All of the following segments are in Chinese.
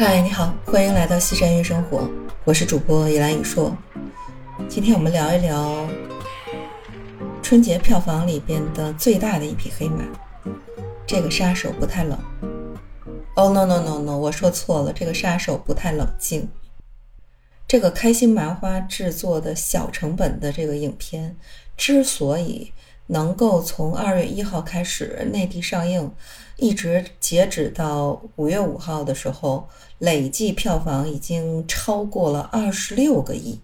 嗨，你好，欢迎来到西山悦生活，我是主播依兰雨硕。今天我们聊一聊春节票房里边的最大的一匹黑马，这个杀手不太冷。哦，no no no no，我说错了，这个杀手不太冷静。这个开心麻花制作的小成本的这个影片，之所以能够从二月一号开始内地上映，一直截止到五月五号的时候，累计票房已经超过了二十六个亿。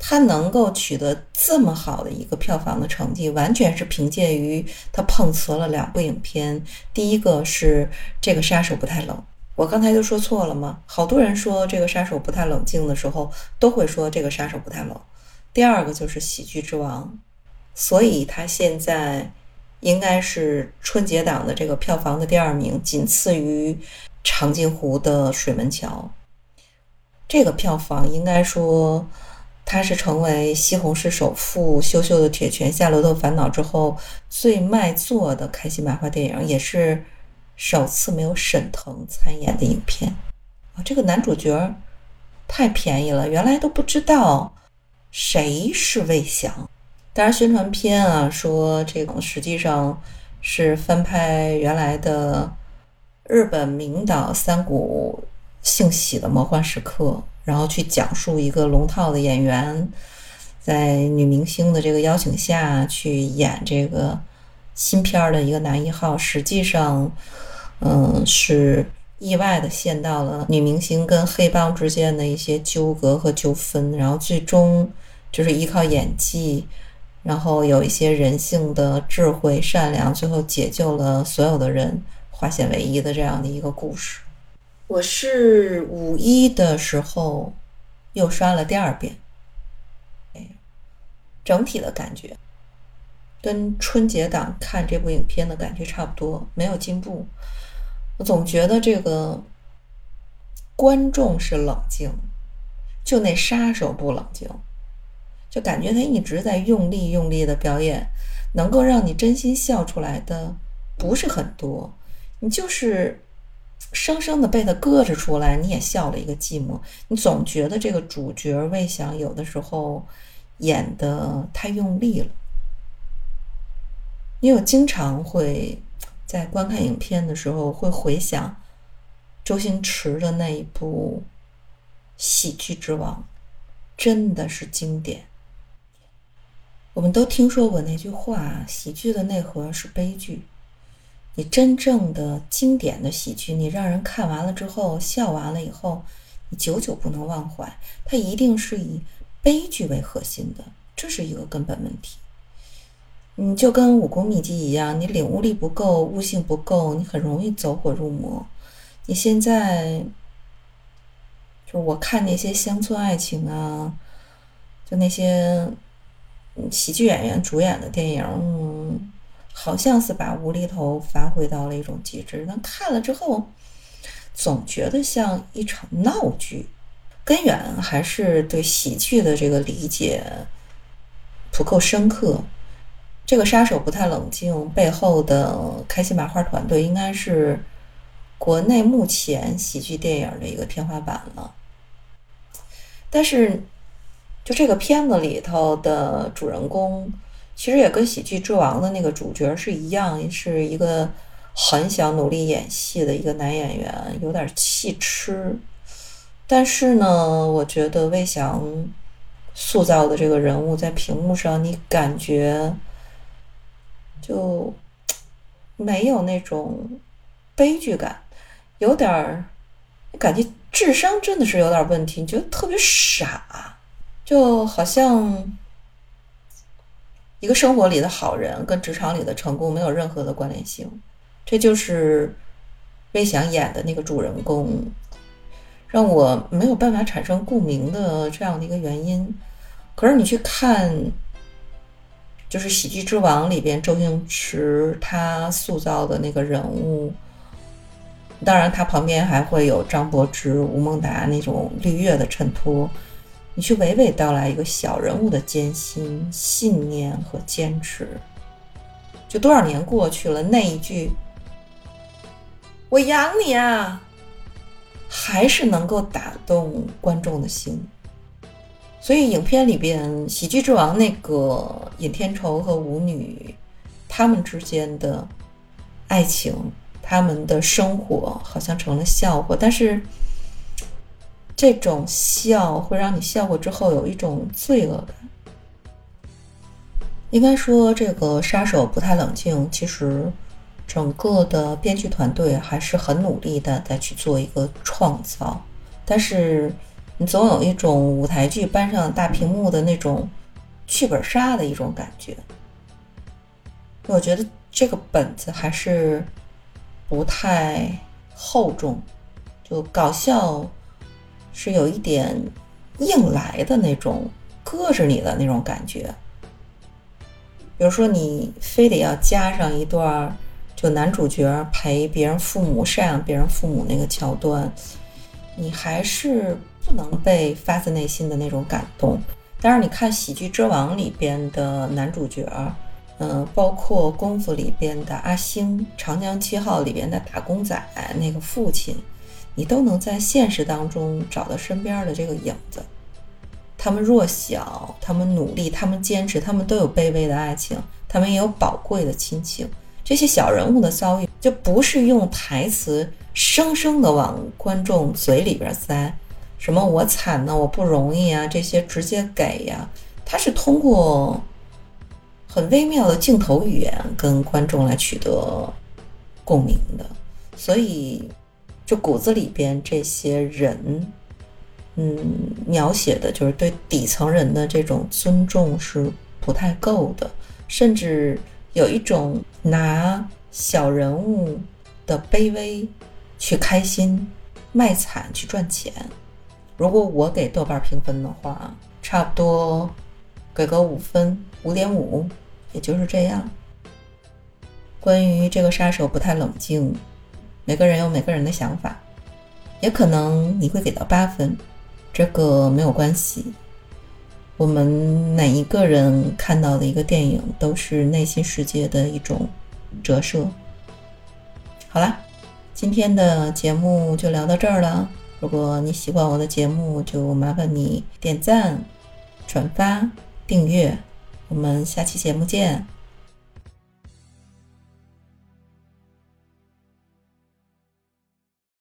它能够取得这么好的一个票房的成绩，完全是凭借于它碰瓷了两部影片。第一个是这个杀手不太冷。我刚才就说错了吗？好多人说这个杀手不太冷静的时候，都会说这个杀手不太冷。第二个就是喜剧之王，所以他现在应该是春节档的这个票房的第二名，仅次于长津湖的水门桥。这个票房应该说，它是成为西红柿首富、羞羞的铁拳、夏洛特烦恼之后最卖座的开心麻花电影，也是。首次没有沈腾参演的影片啊，这个男主角太便宜了，原来都不知道谁是魏翔。当然，宣传片啊说这个实际上是翻拍原来的日本名导三谷幸喜的魔幻时刻，然后去讲述一个龙套的演员在女明星的这个邀请下去演这个新片的一个男一号，实际上。嗯，是意外的陷到了女明星跟黑帮之间的一些纠葛和纠纷，然后最终就是依靠演技，然后有一些人性的智慧、善良，最后解救了所有的人，化险为夷的这样的一个故事。我是五一的时候又刷了第二遍，哎，整体的感觉跟春节档看这部影片的感觉差不多，没有进步。我总觉得这个观众是冷静，就那杀手不冷静，就感觉他一直在用力用力的表演，能够让你真心笑出来的不是很多，你就是生生的被他搁着出来，你也笑了一个寂寞。你总觉得这个主角魏翔有的时候演的太用力了，因为我经常会。在观看影片的时候，会回想周星驰的那一部《喜剧之王》，真的是经典。我们都听说过那句话：“喜剧的内核是悲剧。”你真正的经典的喜剧，你让人看完了之后笑完了以后，你久久不能忘怀。它一定是以悲剧为核心的，这是一个根本问题。你就跟武功秘籍一样，你领悟力不够，悟性不够，你很容易走火入魔。你现在就我看那些乡村爱情啊，就那些喜剧演员主演的电影，嗯好像是把无厘头发挥到了一种极致。但看了之后，总觉得像一场闹剧，根源还是对喜剧的这个理解不够深刻。这个杀手不太冷静，背后的开心麻花团队应该是国内目前喜剧电影的一个天花板了。但是，就这个片子里头的主人公，其实也跟《喜剧之王》的那个主角是一样，是一个很想努力演戏的一个男演员，有点气痴。但是呢，我觉得魏翔塑造的这个人物在屏幕上，你感觉。就没有那种悲剧感，有点儿感觉智商真的是有点问题，你觉得特别傻，就好像一个生活里的好人跟职场里的成功没有任何的关联性。这就是魏翔演的那个主人公，让我没有办法产生共鸣的这样的一个原因。可是你去看。就是《喜剧之王》里边周星驰他塑造的那个人物，当然他旁边还会有张柏芝、吴孟达那种绿叶的衬托。你去娓娓道来一个小人物的艰辛、信念和坚持。就多少年过去了，那一句“我养你啊”，还是能够打动观众的心。所以影片里边《喜剧之王》那个尹天仇和舞女他们之间的爱情，他们的生活好像成了笑话，但是这种笑会让你笑过之后有一种罪恶感。应该说，这个杀手不太冷静。其实，整个的编剧团队还是很努力的在去做一个创造。但是，你总有一种舞台剧搬上大屏幕的那种剧本杀的一种感觉。我觉得这个本子还是不太厚重，就搞笑是有一点硬来的那种，搁着你的那种感觉。比如说，你非得要加上一段，就男主角陪别人父母赡养别人父母那个桥段，你还是不能被发自内心的那种感动。但是你看《喜剧之王》里边的男主角，嗯，包括《功夫》里边的阿星，《长江七号》里边的打工仔那个父亲，你都能在现实当中找到身边的这个影子。他们弱小，他们努力，他们坚持，他们都有卑微的爱情，他们也有宝贵的亲情。这些小人物的遭遇，就不是用台词生生的往观众嘴里边塞，什么我惨呢，我不容易啊，这些直接给呀。他是通过很微妙的镜头语言跟观众来取得共鸣的，所以就骨子里边这些人。嗯，描写的就是对底层人的这种尊重是不太够的，甚至有一种拿小人物的卑微去开心、卖惨去赚钱。如果我给豆瓣评分的话，差不多给个五分，五点五，也就是这样。关于这个杀手不太冷静，每个人有每个人的想法，也可能你会给到八分。这个没有关系，我们每一个人看到的一个电影都是内心世界的一种折射。好了，今天的节目就聊到这儿了。如果你喜欢我的节目，就麻烦你点赞、转发、订阅。我们下期节目见。